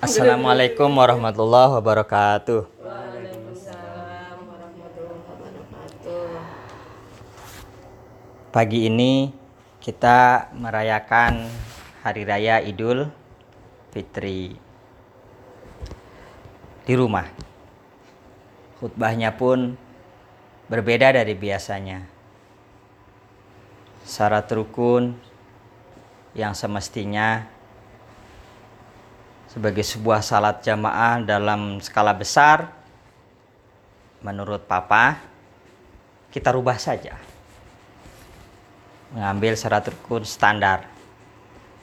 Assalamualaikum warahmatullahi wabarakatuh. Waalaikumsalam warahmatullahi wabarakatuh. Pagi ini kita merayakan Hari Raya Idul Fitri di rumah. Khutbahnya pun berbeda dari biasanya. Syarat rukun yang semestinya sebagai sebuah salat jamaah dalam skala besar menurut papa kita rubah saja. Mengambil syarat rukun standar.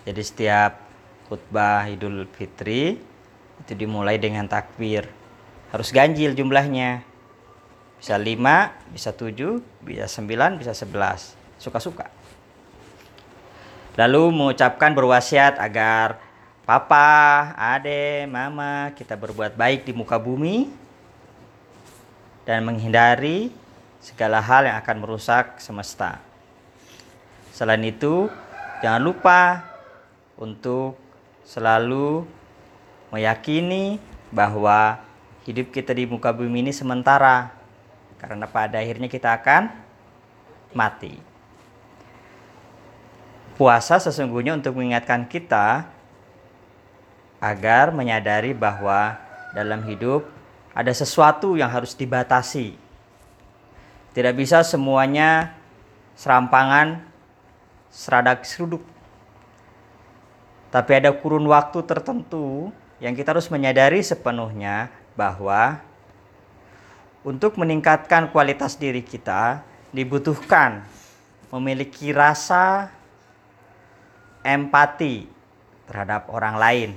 Jadi setiap khutbah Idul Fitri itu dimulai dengan takbir. Harus ganjil jumlahnya. Bisa 5, bisa 7, bisa 9, bisa 11 suka-suka. Lalu mengucapkan berwasiat agar papa, ade, mama kita berbuat baik di muka bumi dan menghindari segala hal yang akan merusak semesta. Selain itu, jangan lupa untuk selalu meyakini bahwa hidup kita di muka bumi ini sementara karena pada akhirnya kita akan mati. Puasa sesungguhnya untuk mengingatkan kita agar menyadari bahwa dalam hidup ada sesuatu yang harus dibatasi. Tidak bisa semuanya serampangan, seradak seruduk. Tapi ada kurun waktu tertentu yang kita harus menyadari sepenuhnya bahwa untuk meningkatkan kualitas diri kita dibutuhkan memiliki rasa empati terhadap orang lain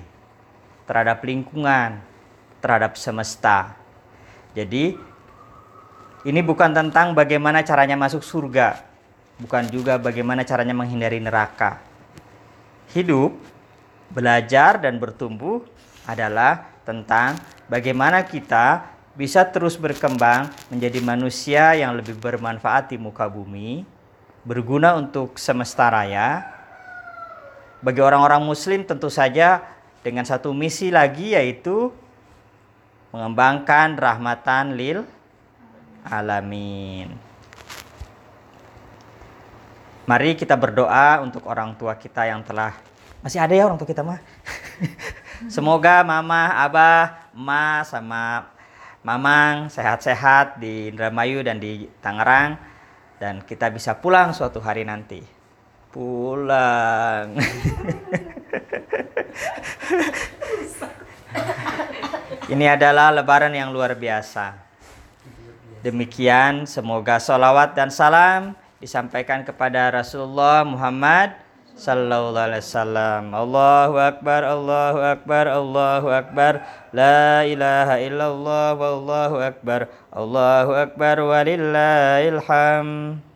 terhadap lingkungan, terhadap semesta. Jadi ini bukan tentang bagaimana caranya masuk surga, bukan juga bagaimana caranya menghindari neraka. Hidup, belajar dan bertumbuh adalah tentang bagaimana kita bisa terus berkembang menjadi manusia yang lebih bermanfaat di muka bumi, berguna untuk semesta raya. Bagi orang-orang muslim tentu saja dengan satu misi lagi yaitu mengembangkan rahmatan lil alamin. Mari kita berdoa untuk orang tua kita yang telah masih ada ya orang tua kita mah. Semoga mama, abah, ma sama mamang sehat-sehat di Indramayu dan di Tangerang dan kita bisa pulang suatu hari nanti. Pulang. Ini adalah lebaran yang luar biasa. Demikian semoga salawat dan salam disampaikan kepada Rasulullah Muhammad sallallahu alaihi wasallam. Allahu akbar, Allahu akbar, Allahu akbar. La ilaha illallah wallahu akbar. Allahu akbar walillahil hamd.